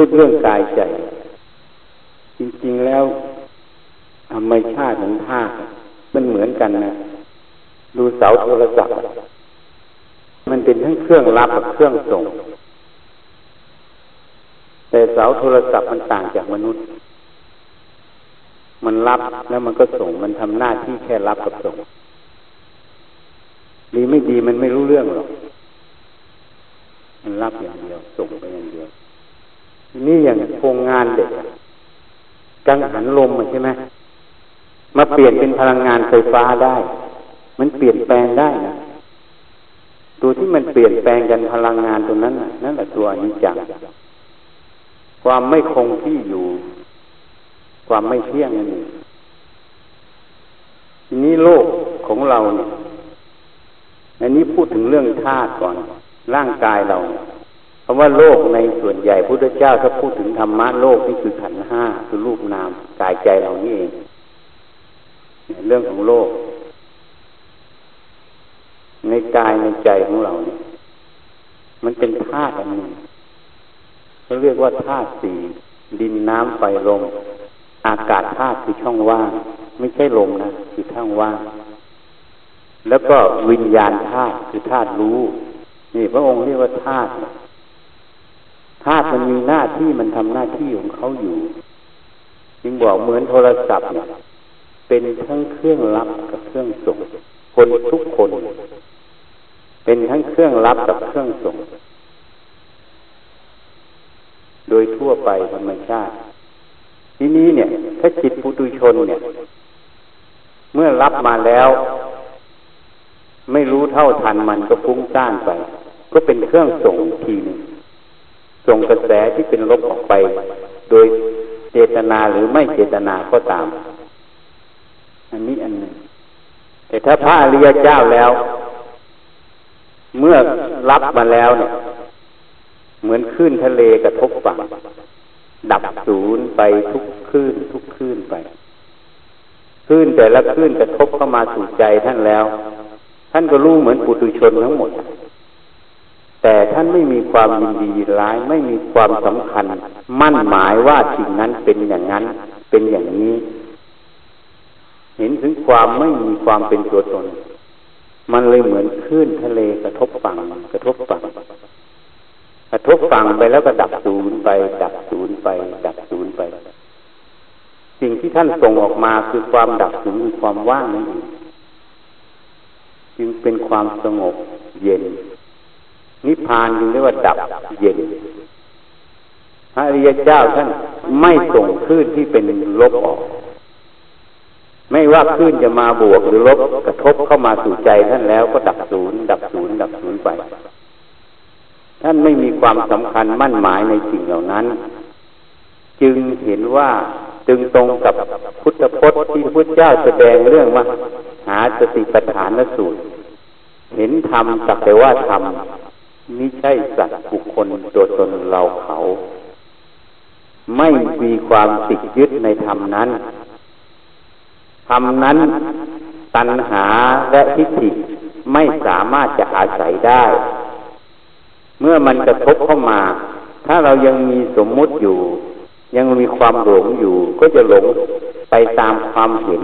พูดเรื่องกายใจ จริงๆแล้วธรรมชาติของธาตุมันเหมือนกันนะดูเสาโทรศัพท์มันเป็นทั้งเครื่องรับกับเครื่องส่ง แต่เสาโทรศัพท์มันต่างจากมนุษย์ มันรับแล้วมันก็ส่ง มันทำหน้าที่แค่รับกับส่ง ดีไม่ดีมันไม่รู้เรื่องหรอก มันรับอย่างเดียว ส่งไปอย่างเดียว นี่อย่างโครงงานเด็กกังหันลมใช่ไหมมาเปลี่ยนเป็นพลังงานไฟฟ้าได้ มันเปลี่ยนแปลงได้นะตัวที่มันเปลี่ยนแปลงกันพลังงานตรงนั้นนั่นแหละตัวอนิจจังความไม่คงที่อยู่ ความไม่เที่ยงนั่นเองทีนี้โลกของเราเนี่ยอันนี้พูดถึงเรื่องธาตุก่อน ร่างกายเราเพ ราะว่าโลกในส่วนใหญ่พุทธเจ้าถ้าพูดถึงธรรมะโลกนี่คือขันห้าคือรูปนามกายใจเรานี่เองเรื่องของโลก ในกายในใจของเราเนี่ย มันเป็นธาตุอันหนึ่งเขาเรียกว่าธาตุสี่ดินน้ำไฟลมอากาศธาตุคือช่องว่าง ไม่ใช่ลมนะคือช่องว่าง แล้วก็วิญญาณธาตุคือธาตุรู้ นี่พระองค์เรียกว่าธาตุ ธาตุมันมีหน้าที่มันทำหน้าที่ของเขาอยู่จึงบอกเหมือนโทรศัพท์เนี่ยเป็นทั้งเครื่องรับกับเครื่องส่ง คนทุกคน เป็นทั้งเครื่องรับกับเครื่องส่ง โดยทั่วไปธรรมชาติ ทีนี้เนี่ย ถ้าจิตปุตุชนเนี่ย เมื่อรับมาแล้ว ไม่รู้เท่าทันมันก็ฟุ้งซ่านไป ก็เป็นเครื่องส่งทีหนึ่ง ส่งกระแสที่เป็นลบออกไป โดยเจตนาหรือไม่เจตนาก็ตาม อันนี้อันหนึ่งแต่ถ้าพระอริยเจ้าแล้ว เมื่อรับมาแล้วเนี่ย เหมือนคลื่นทะเลกระทบฝั่งดับศูนย์ไปทุกคลื่นทุกคลื่นไปคลื่นแต่ละคลื่นกระทบเข้ามาสู่ใจท่านแล้ว ท่านก็รู้เหมือนปุถุชนทั้งหมด แต่ท่านไม่มีความยินดีร้ายไม่มีความสำคัญ มั่นหมายว่าสิ่งนั้นเป็นอย่างนั้น เป็นอย่างนี้ เห็นถึงความไม่มีความเป็นตัวตน มันเลยเหมือนคลื่นทะเลกระทบฝั่งกระทบฝั่งกระทบฝั่งไปแล้วก็ดับศูนย์ไป ดับศูนย์ไป ดับศูนย์ไป สิ่งที่ท่านส่งออกมาคือความดับศูนย์คือความว่างนั่นเองจึงเป็นความสงบเย็น นิพพานจึงเรียกว่าดับเย็น พระอริยเจ้าท่านไม่ส่งคลื่นที่เป็นลบออก ไม่ว่าคลื่นจะมาบวกหรือลบกระทบเข้ามาสู่ใจท่านแล้วก็ดับศูนย์ดับศูนย์ดับศูนย์ไป ท่านไม่มีความสำคัญมั่นหมายในสิ่งเหล่านั้น จึงเห็นว่าจึงตรงกับพุทธพจน์ที่พระพุทธเจ้าแสดงเรื่องว่าหาสติปัฏฐานสูตร เห็นธรรมสักแต่ว่าธรรม มิใช่สัตว์บุคคลตัวตนเราเขา ไม่มีความติดยึดในธรรมนั้น ธรรมนั้น ตัณหาและทิฏฐิไม่สามารถจะอาศัยได้ เมื่อมันกระทบเข้ามา ถ้าเรายังมีสมมุติอยู่ ยังมีความหลงอยู่ ก็จะหลงไปตามความเห็น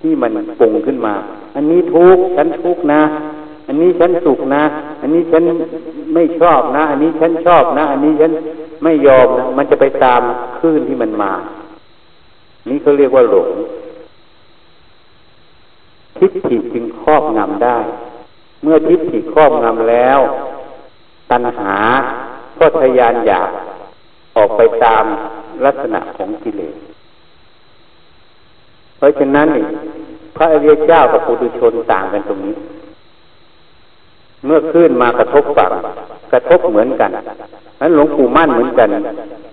ที่มันปรุงขึ้นมา อันนี้ทุกข์ฉันทุกข์นะ อันนี้ฉันสุขนะ อันนี้ฉันไม่ชอบนะ อันนี้ฉันชอบนะ อันนี้ฉันไม่ยอมนะ มันจะไปตามคลื่นที่มันมา นี่เขาเรียกว่าหลง ทิฏฐิจึงครอบงำได้ เมื่อทิฏฐิครอบงำแล้ว ตัณหาก็ทยานอยากออกไปตามลักษณะของกิเลส เพราะฉะนั้นพระอริยเจ้ากับปุถุชนต่างกันตรงนี้ เมื่อขึ้นมากระทบฝั่งกระทบเหมือนกันนั้นหลวงปู่มั่นเหมือนกัน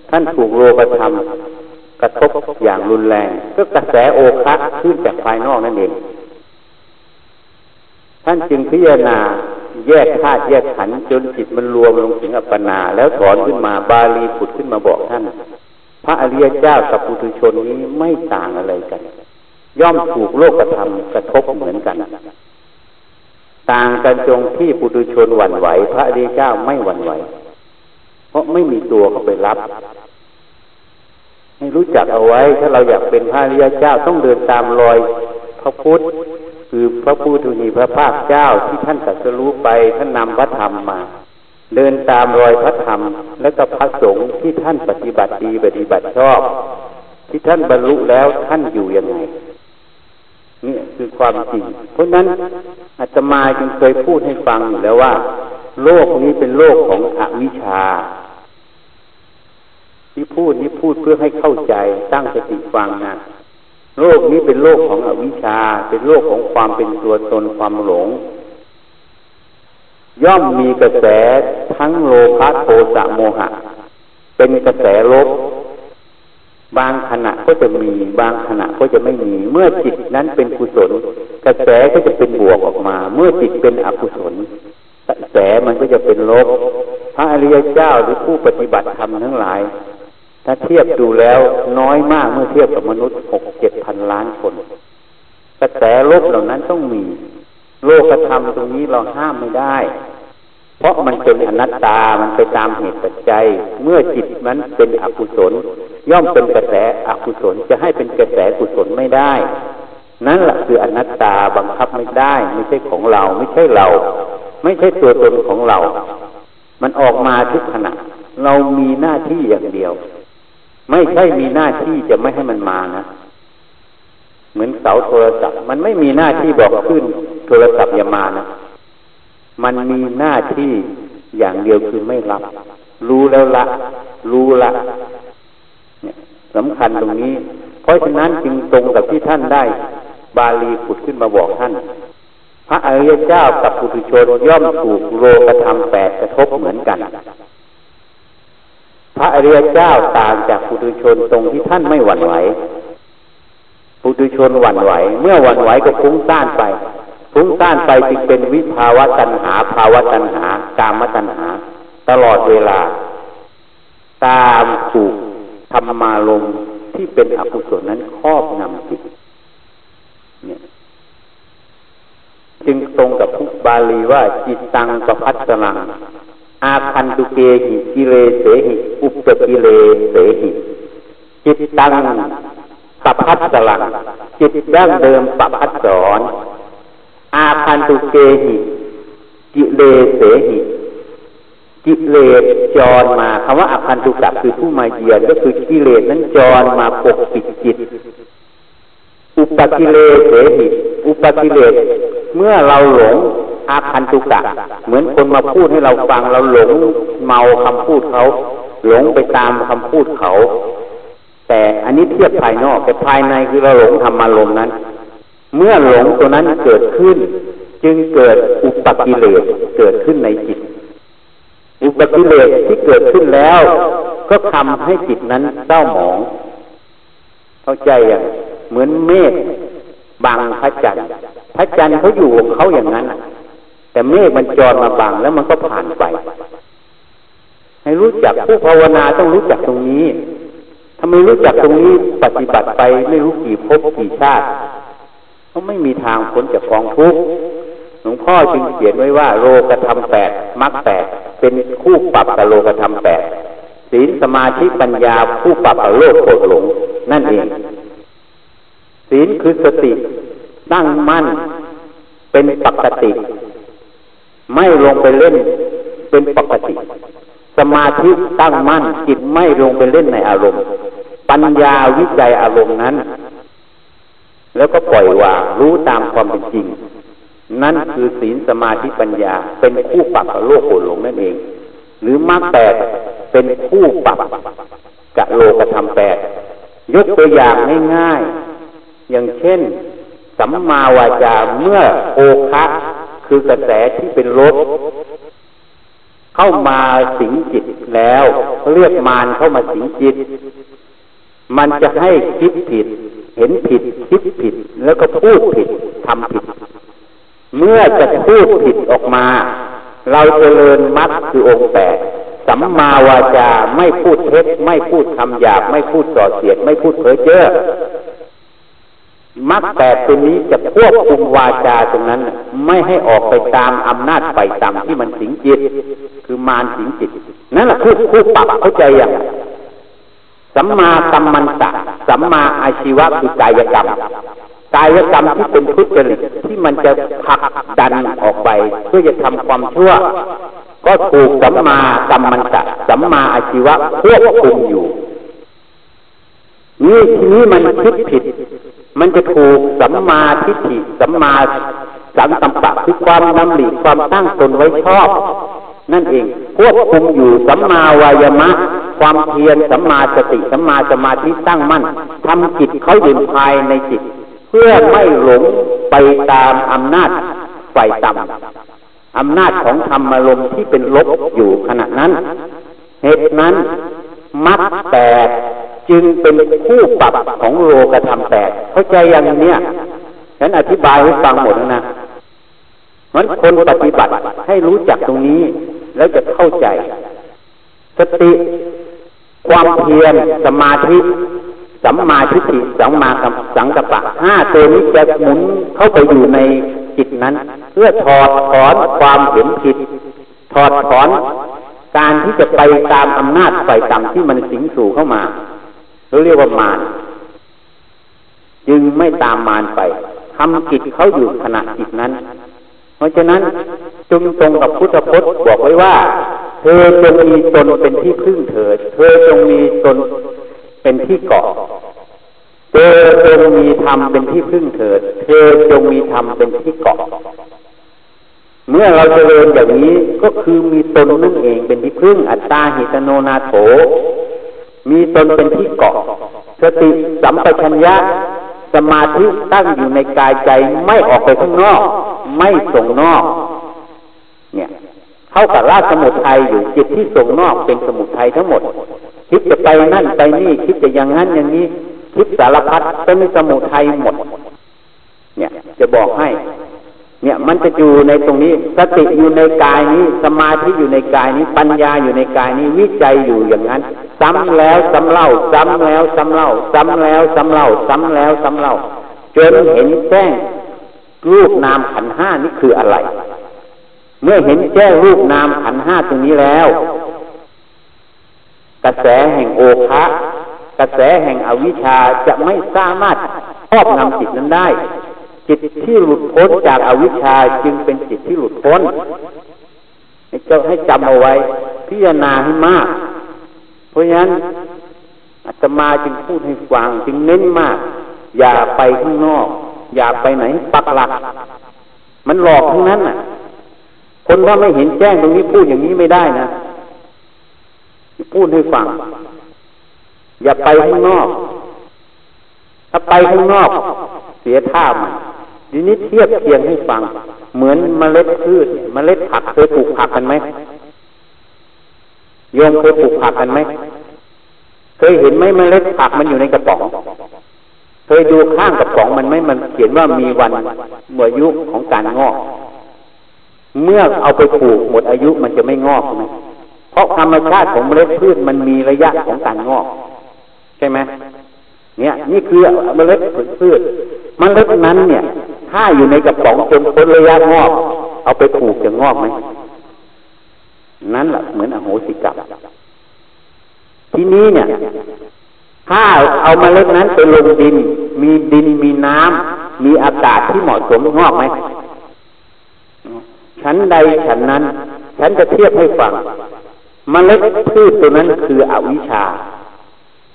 ท่านถูกโลกธรรมกระทบอย่างรุนแรงก็กระแสโอคะขึ้นจากภายนอกนั่นเอง ท่านจึงพิจารณาแยกธาตุแยกขันจนจิตมันรวมลงถึงอัปปนา แล้วถอนขึ้นมาบาลีผุดขึ้นมาบอกท่าน พระอริยเจ้ากับปุถุชนนี้ไม่ต่างอะไรกัน ย่อมถูกโลกธรรมกระทบเหมือนกัน ต่างกันจงที่ปุถุชนหวั่นไหว พระอริยเจ้าไม่หวั่นไหว เพราะไม่มีตัวเข้าไปรับให้รู้จักเอาไว้ ถ้าเราอยากเป็นพระริยเจ้าต้องเดินตามรอย พระพุทธ คือพระผู้ทูนีพระภาคเจ้าที่ท่านตรัสรู้ไปท่านนำพระธรรมมา เดินตามรอยพระธรรม และก็พระสงฆ์ที่ท่านปฏิบัติดีปฏิบัติชอบ ที่ท่านบรรลุแล้วท่านอยู่ยังไง นี่คือความจริง เพราะนั้นอาตมาจึงเคยพูดให้ฟังอยู่แล้วว่า โลกนี้เป็นโลกของอวิชชา ที่พูดนี้พูดเพื่อให้เข้าใจตั้งสติฟังนะโลกนี้เป็นโลกของอวิชชา เป็นโลกของความเป็นตัวตนความหลง ย่อมมีกระแสทั้งโลภะโทสะโมหะ เป็นกระแสลบ บางขณะก็จะมีบางขณะก็จะไม่มี เมื่อจิตนั้นเป็นกุศล กระแสก็จะเป็นบวกออกมา เมื่อจิตเป็นอกุศล กระแสมันก็จะเป็นลบ พระอริยเจ้าหรือผู้ปฏิบัติธรรมทั้งหลาย ถ้าเทียบดูแล้วน้อยมากเมื่อเทียบกับมนุษย์หกเจ็ดพันล้านคน กระแสลบเหล่านั้นต้องมี โลกธรรมตรงนี้เราห้ามไม่ได้ เพราะมันเป็นอนัตตา มันไปตามเหตุปัจจัย เมื่อจิตมันเป็นอกุศล ย่อมเป็นกระแสอกุศล จะให้เป็นกระแสกุศลไม่ได้ นั่นแหละคืออนัตตาบังคับไม่ได้ ไม่ใช่ของเรา ไม่ใช่เรา ไม่ใช่ตัวตนของเรา มันออกมาทุกขณะ เรามีหน้าที่อย่างเดียว ไม่ใช่มีหน้าที่จะไม่ให้มันมานะเหมือนเสาโทรศัพท์ มันไม่มีหน้าที่บอกขึ้นโทรศัพท์อย่ามานะ มันมีหน้าที่อย่างเดียวคือไม่รับ รู้แล้วละ รู้ละเนี่ยสำคัญตรงนี้ เพราะฉะนั้นจึงตรงกับที่ท่านได้ บาลีขุดขึ้นมาบอกท่าน พระอริยเจ้ากับปุถุชนย่อมถูกโลกธรรมแปดกระทบเหมือนกัน พระอริยเจ้าต่างจากปุถุชนตรงที่ท่านไม่หวั่นไหวปุถุชนหวั่นไหว เมื่อหวั่นไหวก็ฟุ้งซ่านไป ฟุ้งซ่านไปจึงเป็นวิภาวะตัณหา ภาวะตัณหา กามตัณหา ตลอดเวลา ตามถูกธรรมารมที่เป็นอกุศลนั้นครอบงำจิตเนี่ยจึงตรงกับพุบาลีว่าจิตตังประพัสลัง อาคันตุเกหิกิเลเสหิ อุปกิเลเสหิจิตตังประพัสลัง จิตดั้งเดิมประพัสสอน อาคันตุเกหิกิเลเสหิ กิเลสจรมาคำว่าอาคันตุกับคือผู้มาเยือนก็คือกิเลสนั้นจรมาปกปิดจิต อุปกิเลสเสหิ อุปกิเลสเมื่อเราหลงอาคันตุกะ เหมือนคนมาพูดให้เราฟังเราหลงเมาคำพูดเขาหลงไปตามคำพูดเขา แต่อันนี้เทียบภายนอกแต่ภายในคือเราหลงธรรมารมนั้น เมื่อหลงตัวนั้นเกิดขึ้น จึงเกิดอุปกิเลสเกิดขึ้นในจิต อุปกิเลสที่เกิดขึ้นแล้ว ก็ทำให้จิตนั้นเศร้าหมอง เข้าใจอย่างเหมือนเมฆบังพระจันทร์พระจันทร์เขาอยู่ของเขาอย่างนั้นแต่เมฆมันจรมาบังแล้วมันก็ผ่านไป ให้รู้จักผู้ภาวนาต้องรู้จักตรงนี้ถ้าไม่รู้จักตรงนี้ปฏิบัติไปไม่รู้กี่ภพกี่ชาติ เขาไม่มีทางพ้นจากกองทุกข์หลวงพ่อจึงเขียนไว้ว่า โลกธรรมแปดมรรคแปดเป็นคู่ปรับกับโลกธรรมแปดศีลสมาธิปัญญาคู่ปรับกับโลกโกรธหลง นั่นเอง ศีลคือสติตั้งมั่นเป็นปกติ ไม่ลงไปเล่นเป็นปกติ สมาธิตั้งมั่นจิตไม่ลงไปเล่นในอารมณ์ ปัญญาวิจัยอารมณ์นั้น แล้วก็ปล่อยวางรู้ตามความเป็นจริง นั่นคือศีลสมาธิปัญญา เป็นคู่ปรับกับโลกโกรหลงนั่นเอง หรือมรรคแปดเป็นคู่ปรับกับโลกธรรมแปดยกตัวอย่างง่ายๆ อย่างเช่น สัมมาวาจาเมื่อโอคะคือกระแสที่เป็นลบเข้ามาสิงจิตแล้วเรียกมารเข้ามาสิงจิต มันจะให้คิดผิด เห็นผิดคิดผิด แล้วก็พูดผิดทำผิด เมื่อจะพูดผิดออกมา เราเจริญมัดคือองค์แปดสัมมาวาจาไม่พูดเท็จไม่พูดคำหยาบไม่พูดส่อเสียด ไม่พูดเพ้อเจ้อมัดแปดตัวนี้จะควบคุมวาจาตรงนั้น ไม่ให้ออกไปตามอำนาจไปตามที่มันสิงจิต คือมารสิงจิต นั่นแหละคือผู้ปรับเข้าใจอย่าง สัมมากัมมันตะสัมมาอาชีวะคือกายกรรม กายกรรมที่เป็นทุจริตที่มันจะผลักดันออกไปเพื่อจะทำความชั่ว ก็ถูกสัมมากัมมันตะสัมมาอาชีวะควบคุมอยู่นี่ทีนี้มันคิดผิด มันจะถูกสัมมาทิฏฐิสัมมาสังกัมปะคือความนำหลีความตั้งตนไว้ชอบ นั่นเองควบคุมอยู่สัมมาวายมะ ความเพียรสัมมาสติสัมมาสมาธิตั้งมั่นทำจิตเขาอยู่ภายในจิต เพื่อไม่หลงไปตามอำนาจไฟต่ำอำนาจของธรรมารมที่เป็นลบอยู่ขณะนั้น เหตุนั้นมัดแปดจึงเป็นคู่ปรับของโลกธรรมแปดเข้าใจอย่างเนี้ยฉันอธิบายให้ฟังหมดแล้วนะมันคนปฏิบัติให้รู้จักตรงนี้ แล้วจะเข้าใจ สติ ความเพียรสมาธิสัมมาทิฏฐิสัมมาสังกัปปะห้าตัวนี้จะหมุนเข้าไปอยู่ในจิตนั้น เพื่อถอดถอนความเห็นผิด ถอดถอนการที่จะไปตามอำนาจไฟต่ำที่มันสิงสู่เข้ามาเราเรียกว่ามารจึงไม่ตามมารไปทำกิจเขาอยู่ขณะจิตนั้น เพราะฉะนั้น จึงตรงกับพุทธพจน์บอกไว้ว่า เธอจงมีตนเป็นที่พึ่งเถิด เธอจงมีตนเป็นที่เกาะ เธอจงมีธรรมเป็นที่พึ่งเถิด เธอจงมีธรรมเป็นที่เกาะ เมื่อเราจเจริญอย่างนี้ก็คือมีตนนั่นเองเป็นที่พึ่งอัตตาหิตโนนาโถ มีตนเป็นที่เกาะสติสัมปชัญญะสมาธิตั้งอยู่ในกายใจไม่ออกไปข้างนอก ไม่ส่งนอก เนี่ยเท่ากับราสมุทัยอยู่จิตที่ส่งนอกเป็นสมุทัยทั้งหมด คิดจะไปนั่นไปนี่คิดจะอย่างนั้นอย่างนี้คิดสารพัดเป็นสมุทัยหมด เนี่ยจะบอกให้ เนี่ยมันจะอยู่ในตรงนี้สติอยู่ในกายนี้ สมาธิอยู่ในกายนี้ ปัญญาอยู่ในกายนี้วิจัยอยู่อย่างนั้น ซ้ำแล้วซ้ำเล่า ซ้ำแล้วซ้ำเล่า ซ้ำแล้วซ้ำเล่า ซ้ำแล้วซ้ำเล่าจนเห็นแจ้งรูปนามขันห้านี่คืออะไร เมื่อเห็นแจ้งรูปนามขันห้าตรงนี้แล้ว กระแสแห่งโอภะกระแสแห่งอวิชชาจะไม่สามารถครอบงำจิตนั้นได้ จิตที่หลุดพ้นจากอวิชชาจึงเป็นจิตที่หลุดพ้นให้เจ้าให้จำเอาไว้ พิจารณาให้มาก เพราะฉะนั้นอาตมาจึงพูดให้ฟังจึงเน้นมาก อย่าไปข้างนอก อย่าไปไหนปักหลัก มันหลอกทั้งนั้นน่ะ คนว่าไม่เห็นแจ้งตรงนี้พูดอย่างนี้ไม่ได้นะพูดให้ฟัง อย่าไปข้างนอก ถ้าไปข้างนอก เสียท่ามันดีนี้เทียบเทียงให้ฟัง เหมือนเมล็ดพืชเมล็ดผักเคยปลูกผักกันไหมโยมเคยปลูกผักกันไหมเคยเห็นไหมเมล็ดผักมันอยู่ในกระป๋อง เคยดูข้างกระป๋องมันไหมมันเขียนว่ามีวันหมดอยุของการงอก เมื่อเอาไปปลูกหมดอายุมันจะไม่งอกนะเพราะธรรมชาติของเมล็ดพืชมันมีระยะของการงอก ใช่ไหมเนี่ย นี่คือเมล็ดพืชมเมล็ดนั้นเนี่ย ถ้าอยู่ในกระป๋องจนพ้นระยะงอก เอาไปปลูกจะงอกไหมนั่นแหละเหมือนอโหสิกรรมทีนี้เนี่ย ถ้าเอามาเล็ดนั้นไปลงดิน มีดินมีน้ำมีอากาศที่เหมาะสมงอกไหม ฉันใดฉันนั้น ฉันจะเทียบให้ฟังมเมล็ดพืชตัวนั้นคืออวิชชา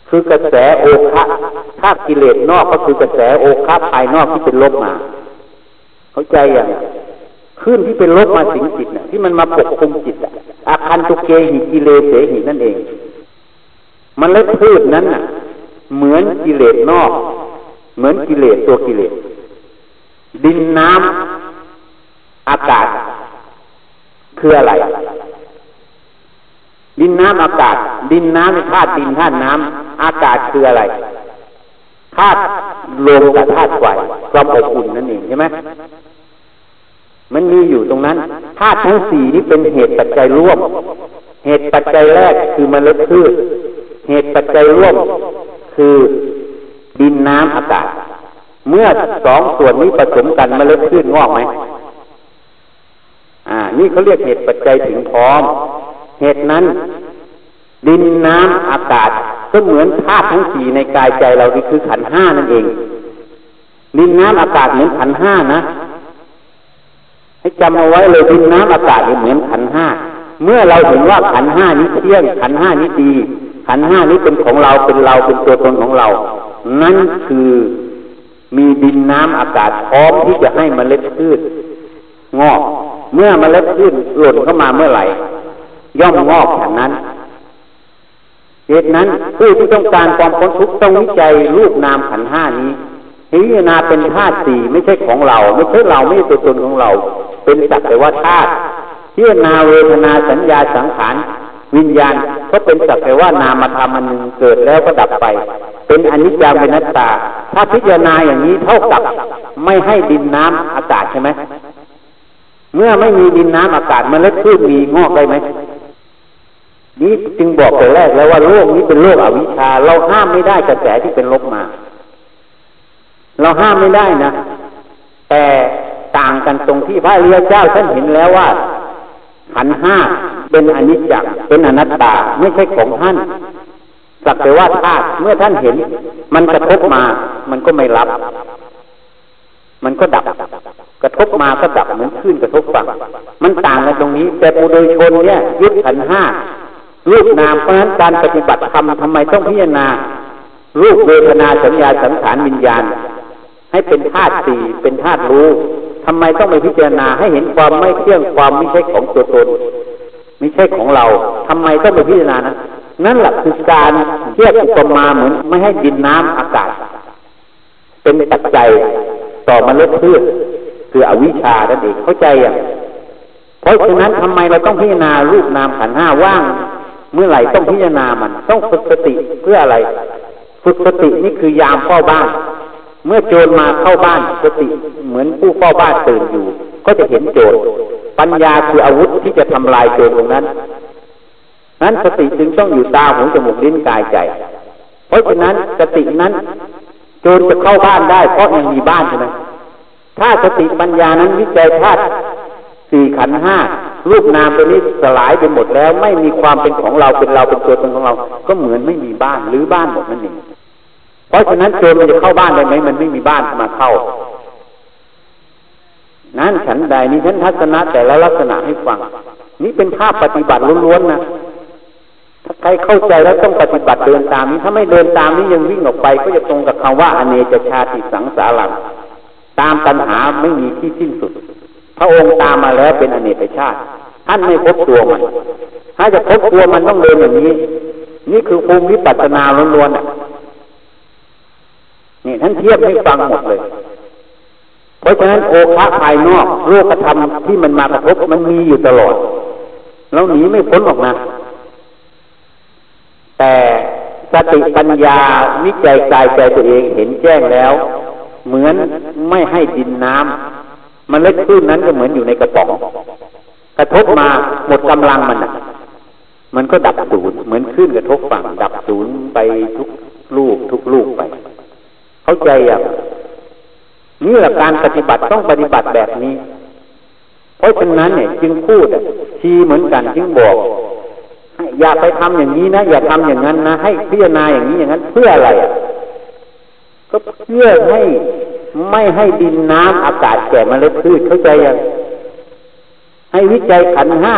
คือกระแสโอคะถ้ากิเลสนอกก็คือกระแสโอคะภายนอกที่เป็นลบมา เข้าใจอย่างขึ้นที่เป็นลบมาสิงจิตเนี่ยที่มันมาปกคุมจิตอะอาคันตุเกหิกิเลเสหินั่นเองมันเล็ดพืชนั้นน่ะ เหมือนกิเลสนอก เหมือนกิเลสตัวกิเลสดินน้ำอากาศ คืออะไร ดินน้ำอากาศ ดินน้ำธาตุดินธาตุน้ำอากาศคืออะไรธาตุลมกับธาตุไฟความอบอุ่นนั่นเองใช่ไหมมันมีอยู่ตรงนั้นธาตุทั้งสี่นี้เป็นเหตุปัจจัยร่วม เหตุปัจจัยแรกคือมเมล็ดพืชเหตุปัจจัยร่วม คือดินน้ำอากาศ เมื่อสองส่วนนี้ผสมกันมเมล็ดพืชงอกไหม อ่า นี่เขาเรียกเหตุปัจจัยถึงพร้อม เหตุนั้น ดินน้ำอากาศก็เหมือนธาตุทั้งสี่ในกายใจเราที่คือขันห้านั่นเอง ดินน้ำอากาศเหมือนขันห้านะ ให้จำเอาไว้เลยดินน้ำอากาศเหมือนขันห้า เมื่อเราเห็นว่าขันห้านี้เที่ยง ขันห้านี้ดี ขันห้านี้เป็นของเราเป็นเราเป็นตัวตนของเรา นั่นคือมีดินน้ำอากาศพร้อมที่จะให้มเมล็ดพืชงอก เมื่อมเมล็ดพืชหล่นเข้ามาเมื่อไหร่ ย่อมงอกฉันนั้นเหตุนั้นผู้ที่ต้องการความพ้นทุกข์ต้องวิจัยรูปนามขันห้านี้พิจารณาเป็นธาตุสี่ไม่ใช่ของเรา ไม่ใช่เราไม่ใช่ตัวตนของเรา เป็นสักแต่ว่าธาตุพิจารณาเวทนาสัญญาสังขารวิญญาณก็เป็นสักแต่ว่านามธรรมอันหนึ่งเกิดแล้วก็ดับไป เป็นอนิจจังเป็นนัตตา ถ้าพิจารณาอย่างนี้เท่ากับไม่ให้ดินน้ำอากาศใช่ไหม เมื่อไม่มีดินน้ำอากาศมันเล็ดพืชมีงอกได้ไหมนี้จึงบอกแต่แรกแล้วว่าโลกนี้เป็นโลกอวิชชา เราห้ามไม่ได้กระแสที่เป็นลบมา เราห้ามไม่ได้นะ แต่ต่างกันตรงที่พระเรียเจ้าท่านเห็นแล้วว่าขันห้าเป็นอนิจจ์เป็นอนัตตาไม่ใช่ของท่านสักแต่ว่าธาตุเมื่อท่านเห็น มันกระทบมา มันก็ไม่รับ มันก็ดับ กระทบมาก็ดับเหมือนขึ้นกระทบฝั่ง มันต่างกันตรงนี้ แต่ปุถุชนเนี่ยยึดขันห้ารูปนามเพราะฉะนั้นการปฏิบัติธรรมทำไมต้องพิจารณา รูปเวทนาสัญญาสังขารวิญญาณ ให้เป็นธาตุสี่เป็นธาตุรู้ทำไมต้องไปพิจารณาให้เห็นความไม่เที่ยงความไม่ใช่ของตัวตนไม่ใช่ของเราทำไมต้องไปพิจารณานะนั่นแหละคือการเทียบอุปมาเหมือนไม่ให้ดินน้ำอากาศ เป็นปัจจัยต่อมเมล็ดพืช คืออวิชชานั่นเองเข้าใจอย่างเพราะฉะนั้นทำไมเราต้องพิจารณารูปนามขันห้าว่าง เมื่อไหร่ต้องพิจารณามัน ต้องฝึกสติเพื่ออะไร ฝึกสตินี่คือยามเฝ้าบ้าน เมื่อโจรมาเข้าบ้านสติเหมือนผู้เฝ้าบ้านตื่นอยู่ ก็จะเห็นโจรปัญญาคืออาวุธที่จะทำลายโจรตรงนั้นนั้นสติจึงต้องอยู่ตาหูจมูกลิ้นกายใจ เพราะฉะนั้นสตินั้น โจรจะเข้าบ้านได้ เพราะยังมีบ้านใช่ไหม ถ้าสติปัญญานั้นวิจัยธาตุสี่ขันห้ารูปนามตัวนี้สลายไปหมดแล้ว ไม่มีความเป็นของเราเป็นเราเป็นตัวตนของเรา ก็เหมือนไม่มีบ้านหรือบ้านหมดนั่นเองเพราะฉะนั้นโจรมันจะเข้าบ้านได้ไหมมันไม่มีบ้านมาเข้า นั้นฉันใดนี้ฉันทัศนะแต่ละลักษณะให้ฟัง นี่เป็นภาพปฏิบัติล้วนๆนะถ้าใครเข้าใจแล้วต้องปฏิบัติเดินตามนี้ ถ้าไม่เดินตามนี้ยังวิ่งออกไป ก็จะตรงกับคำว่าอเนจชาติสังสารัง ตามปัญหาไม่มีที่สิ้นสุด พระองค์ตามมาแล้วเป็นอเนกชาติ ท่านไม่พบตัวมัน ถ้าจะพบตัวมันต้องเดินอย่างนี้ นี่คือภูมิวิปัสสนาล้วนๆนี่ท่านเทียบให้ฟังหมดเลย เพราะฉะนั้นโอคะภายนอกโลกธรรมที่มันมากระทบมันมีอยู่ตลอดเราหนีไม่พ้นออกนะแต่สติปัญญาวิจัยกายใจตัวเองเห็นแจ้งแล้ว เหมือนไม่ให้ดินน้ำมันเล็กขึ้นนั้นก็เหมือนอยู่ในกระป๋อง กระทบมาหมดกำลังมันมันก็ดับศูนย์เหมือนขึ้นกระทบฝั่ง ดับศูนย์ไปทุกลูกทุกลูกไป เข้าใจอย่างนี่แหละการปฏิบัติต้องปฏิบัติแบบนี้ เพราะฉะนั้นเนี่ยจึงพูดชี้เหมือนกันจึงบอกอย่าไปทำอย่างนี้นะ อย่าทำอย่างนั้นนะ ให้พิจารณาอย่างนี้อย่างนั้นเพื่ออะไร ก็เพื่อให้ไม่ให้ดินน้ำอากาศแก่มเมล็ดพืชเข้าใจยังให้วิจัยขันห้า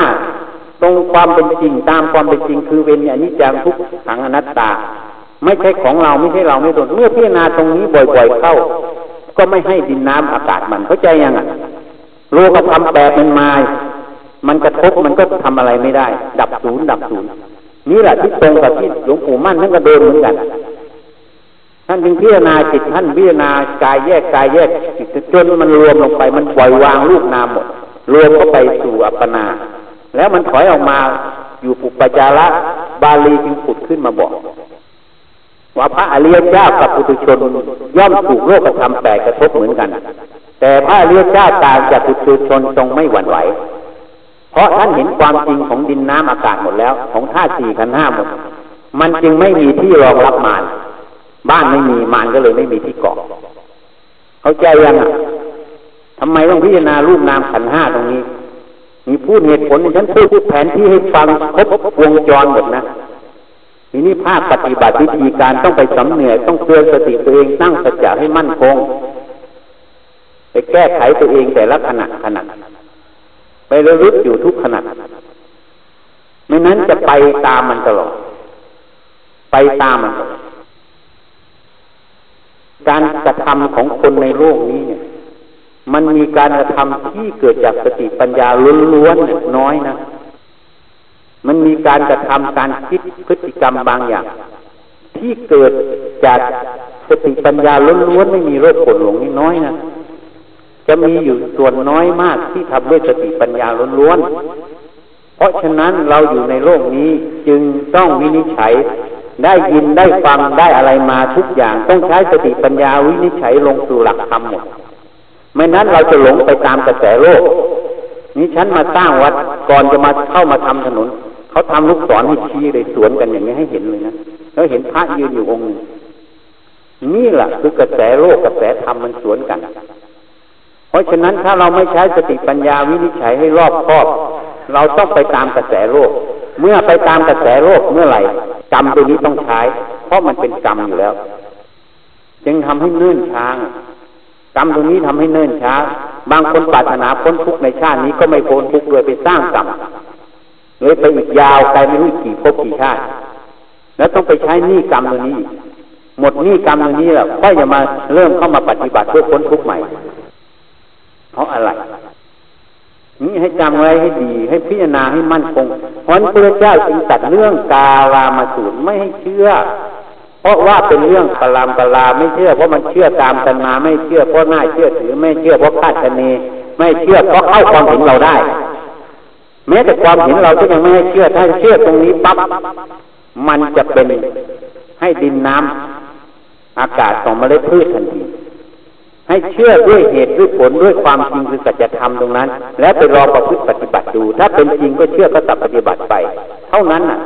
ตรงความเป็นจริงตามความเป็นจริงคือเป็นอนิจจังทุกขังอนัตตา ไม่ใช่ของเราไม่ใช่เราไม่ตนเมื่อพิจารณาตรงนี้บ่อยๆเข้า ก็ไม่ให้ดินน้ำอากาศมันเข้าใจยังอะโลกธรรมแปดมันมา มันกระทบมันก็ทำอะไรไม่ได้ ดับศูนย์ดับศูนย์นี่แหละที่ตรงกับที่หลวงปู่มั่นท่านก็เดินเหมือนกัน ท่านจึงพิจารณาจิตท่านพิจารณากายแยกกายแยกจิตจนมันรวมลงไปมันปล่อยวางรูปนามหมดรวมเข้าไปสู่อัปปนา แล้วมันถอยออกมาอยู่ปุปจาระบาลีจึงขุดขึ้นมาบอกว่าพระอริยเจ้ากับปุถุชนย่อมถูกโลกธรรมแปดกระทบเหมือนกัน แต่พระอริยเจ้าต่างจากปุถุชนทรงไม่หวั่นไหว เพราะท่านเห็นความจริงของดินน้ำอากาศหมดแล้ว ของธาตุสี่ขันห้าหมด มันจึงไม่มีที่รองรับมาร บ้านไม่มีมารก็เลยไม่มีที่เกาะเข้าใจยังอะทำไมต้องพิจารณารูปนามขันห้าตรงนี้ มีพูดเหตุผลฉันพูดแผนที่ให้ฟังครบวงจรหมดนะทีนี้ภาคปฏิบัติวิธีการต้องไปสำเนียต้องเตือนสติตัวเองตั้งสัจจะให้มั่นคง ไปแก้ไขตัวเองแต่ละขณะขณะไประลึกอยู่ทุกขณะไม่นั้นจะไปตามมันตลอดไปตามมัน การกระทำของคนในโลกนี้เนี่ย มันมีการกระทำที่เกิดจากสติปัญญาล้วนๆน้อยนะ มันมีการกระทำการคิดพฤติกรรมบางอย่าง ที่เกิดจากสติปัญญาล้วนๆไม่มีโรคผลหลงนี่น้อยนะจะมีอยู่ส่วนน้อยมากที่ทำด้วยสติปัญญาล้วนเพราะฉะนั้นเราอยู่ในโลกนี้จึงต้องวินิจฉัย ได้ยินได้ฟังได้อะไรมาทุกอย่าง ต้องใช้สติปัญญาวินิจฉัยลงสู่หลักธรรมหมดไม่นั้นเราจะหลงไปตามกระแสโลกนี้ฉันมาสร้างวัดก่อนจะมาเข้ามาทำถนนเขาทำลูกศรให้ชี้เลยสวนกันอย่างนี้ให้เห็นเลยนะแล้วเห็นพระยืนอยู่องค์นึงนี่แหละคือกระแสโลกกระแสธรรมมันสวนกัน เพราะฉะนั้นถ้าเราไม่ใช้สติปัญญาวินิจฉัยให้รอบคอบ เราต้องไปตามกระแสโลก เมื่อไปตามกระแสโลกเมื่อไหร่กรรมตัวนี้ต้องใช้ เพราะมันเป็นกรรมอยู่แล้ว จึงทำให้เนื่นช้ากรรมตรงนี้ทำให้เนื่นช้า บางคนปรารถนาพ้นทุกข์ในชาตินี้ก็ไม่พ้นทุกข์ด้วยไปสร้างกรรมเลยไปอีกยาวไกลไม่รู้กี่ภพกี่ชาติ แล้วต้องไปใช้หนี้กรรมตัวนี้ หมดหนี้กรรมตัวนี้แล้วก็จะมาเริ่มเข้ามาปฏิบัติเพื่อพ้นทุกข์ใหม่ เพราะอะไร นี่ให้จำไว้ให้ดี ให้พิจารณาให้มั่นคงเพราะพระเจ้าจึงตัดเรื่องกาลามาสูตรไม่ให้เชื่อ เพราะว่าเป็นเรื่องกลามกลาไม่เชื่อเพราะมันเชื่อตามกันมาไม่เชื่อเพราะน่าเชื่อถือไม่เชื่อเพราะคาดคะเนไม่เชื่อเพราะเข้าความเห็นเราได้ แม้แต่ความเห็นเราก็ยังไม่ให้เชื่อถ้าเชื่อตรงนี้ปั๊บมันจะเป็นให้ดินน้ำอากาศของเมล็ดพืชทันที ให้เชื่อด้วยเหตุด้วยผลด้วยความจริงคือสัจธรรมตรงนั้น แล้วไปรอประพฤติปฏิบัติดู ถ้าเป็นจริงก็เชื่อก็ตัดปฏิบัติไป เท่านั้นน่ะ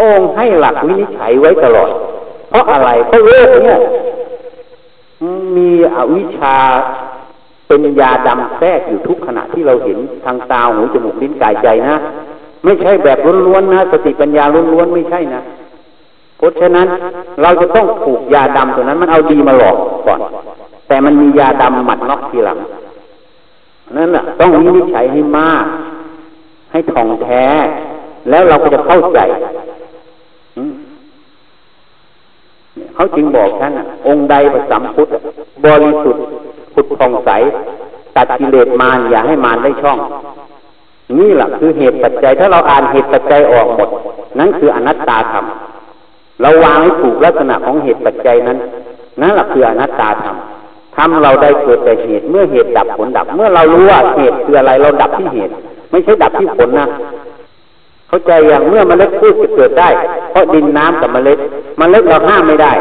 องค์ให้หลักวินิจฉัยไว้ตลอด เพราะอะไรเพราะโลกเนี่ย มีอวิชชาเป็นยาดำแทรกอยู่ทุกขณะที่เราเห็นทางตาหูจมูกลิ้นกายใจนะไม่ใช่แบบล้วนๆนะสติปัญญาล้วนๆไม่ใช่นะเพราะฉะนั้นเราจะต้องผูกยาดำตัวนั้น มันเอาดีมาหลอกก่อน แต่มันมียาดำหมัดน็อกทีหลังนั่นแหละต้องวินิจฉัยให้มาก ให้ท่องแท้ แล้วเราก็จะเข้าใจเขาจึงบอกท่านองค์ใดประสัมพุทธบริสุทธิ์พุทธผ่องใส ตัดกิเลสมารอย่าให้มารได้ช่อง นี่แหละคือเหตุปัจจัย ถ้าเราอ่านเหตุปัจจัยออกหมด นั่นคืออนัตตาธรรมเราวางให้ถูกลักษณะของเหตุปัจจัยนั้น นั่นแหละคืออนัตตาธรรม ธรรมเหล่าใดเกิดแต่เหตุ เมื่อเหตุดับผลดับ เมื่อเรารู้ว่าเหตุคืออะไรเราดับที่เหตุ ไม่ใช่ดับที่ผลนะเข้าใจอย่างเมื่อเมล็ดพืชจะเกิดได้ เพราะดินน้ำกับมเมล็ดมเมล็ดเราห้ามไม่ได้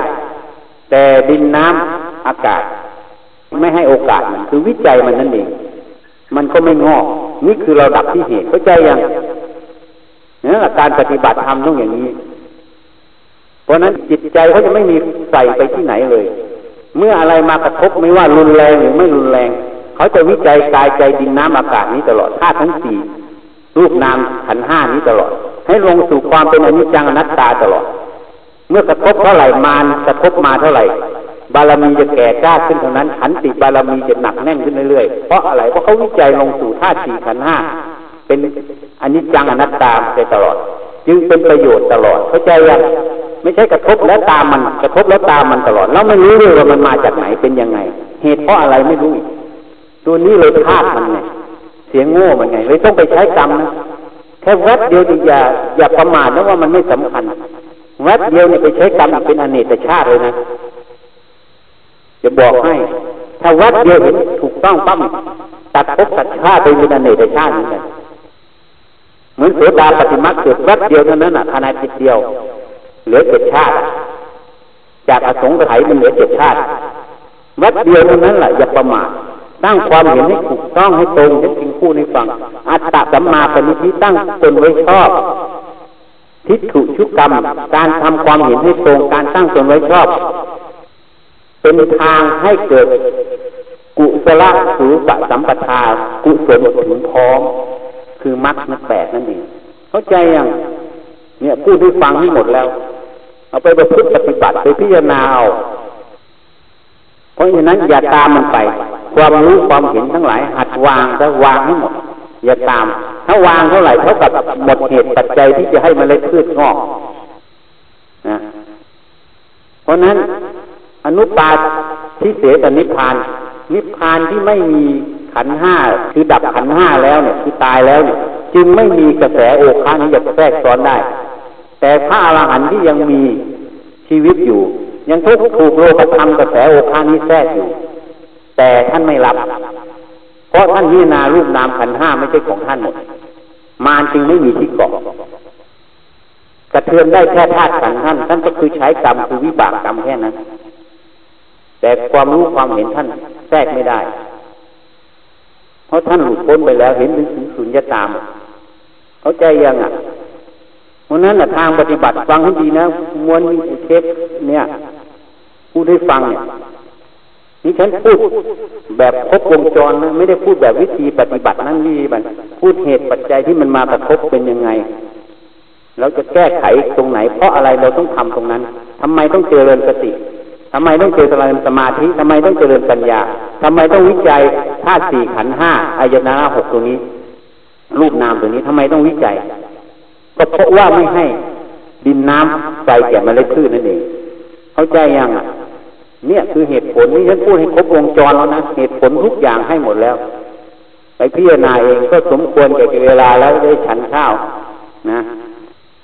แต่ดินน้ำอากาศ ไม่ให้โอกาสมันคือวิจัยมันนั่นเองมันก็ไม่งอก นี่คือเราดับที่เหตุเข้าใจอย่างนี่การปฏิบัติธรรมต้องอย่างนี้ เพราะนั้นจิตใจเขาจะไม่มีใส่ไปที่ไหนเลย เมื่ออะไรมากระทบไม่ว่ารุนแรงหรือไม่รุนแรง เขาจะวิจัยกายใจดินน้ำอากาศนี้ตลอดธาตุทั้งสี่รูปนามขันห้านี้ตลอด ให้ลงสู่ความเป็นอนิจจังอนัตตาตลอด เมื่อกระทบเท่าไหร่มานกระทบมาเท่าไหร่ บารมีจะแก่กล้าขึ้นเท่านั้นขันติบารมีจะหนักแน่นขึ้นเรื่อยๆเพราะอะไรเพราะเขาวิจัยลงสู่ธาตุสี่ขันห้าเป็นอนิจจังอนัตตาไปตลอด จึงเป็นประโยชน์ตลอดเข้าใจยัง ไม่ใช่กระทบแล้วตามมัน กระทบแล้วตามมันตลอดเราไม่รู้เลยว่ามันมาจากไหนเป็นยังไง เหตุเพราะอะไรไม่รู้ ตัวนี้เลยพลาดมันไงเสียงโง่มันไงเลยต้องไปใช้กรรมนะแค่แวบเดียวอย่าอย่าประมาทนะว่ามันไม่สำคัญแวบเดียวเนี่ยไปใช้กรรมเป็นอเนกชาติเลยนะจะบอกให้ ถ้าแวบเดียวเห็นถูกต้องปั๊มตัดภพตัดชาติไปเป็นอเนกชาติเหมือนกันเหมือนเสือดาปฏิมาเกิดแวบเดียวเท่านั้นอะขนาดจิตเดียว เหลือเจ็ดชาติ จากอสงไขยมันเหลือเจ็ดชาติ วัดเดียวเท่านั้นแหละอย่าประมาทตั้งความเห็นให้ถูกต้องให้ตรงให้จริงคู่ในฟัง อัตตะสัมมาปณิทิตั้งตนไว้ชอบ ทิฏฐุชุกกรรม การทำความเห็นให้ตรง การตั้งตนไว้ชอบ เป็นทางให้เกิด กุศลสูปสัมปทา กุศลถึงพร้อม คือมรรคแปดนั่นเอง เข้าใจยัง เนี่ยพูดให้ฟังให้หมดแล้ว เอาไปประพฤติปฏิบัติไปพิจารณาเอาเพราะฉะนั้นอย่าตามมันไป ความรู้ความเห็นทั้งหลาย หัดวางจะวางให้หมด อย่าตาม ถ้าวางเท่าไหร่เท่ากับหมดเหตุปัจจัยที่จะให้มเมล็ดพืชงอกนะเพราะนั้น อนุปาทิเสสนิพพาน นิพพานที่ไม่มีขันห้าคือดับขันห้าแล้วเนี่ย คือตายแล้วเนี่ย จึงไม่มีกระแสโอคานี้จะแทรกซ้อนได้ แต่พระอรหันต์ที่ยังมีชีวิตอยู่ ยังทุกถูกโลกธรรมกระแสโอคานี้แทรกอยู่ แต่ท่านไม่รับ เพราะท่านพิจารณารูปนามขันห้าไม่ใช่ของท่านหมดมารจึงไม่มีที่เกาะกระเทือนได้แค่ธาตุขันท่านท่านก็คือใช้กรรมคือวิบากกรรมแค่นั้น แต่ความรู้ความเห็นท่านแทรกไม่ได้ เพราะท่านหลุดพ้นไปแล้วเห็นถึงสุญญตามเข้าใจยังอะ เพราะนั้นทางปฏิบัติฟังให้ดีนะมวลเทปเนี่ย พูดให้ฟังเนี่ยนี่ฉันพูดแบบครบวงจรนะไม่ได้พูดแบบวิธีปฏิบัตินั่นนี่มันพูดเหตุปัจจัยที่มันมากระทบเป็นยังไง เราจะแก้ไขตรงไหน เพราะอะไรเราต้องทำตรงนั้นทำไมต้องเจริญสติทำไมต้องเจริญสมาธิทำไมต้องเจริญปัญญาทำไมต้องวิจัยธาตุสี่ขันห้าอายนะหกตัวนี้ รูปนามตัวนี้ทำไมต้องวิจัย ก็เพราะว่าไม่ให้ดินน้ำไฟแก่มเมล็ดพืชนั่นเองเข้าใจยังอะเนี่ยคือเหตุผลนี่ฉันพูดให้ครบวงจรแล้วนะเหตุผลทุกอย่างให้หมดแล้วไปพิจารณาเองก็สมควรแก่เวลาแล้วได้ฉันข้าวนะ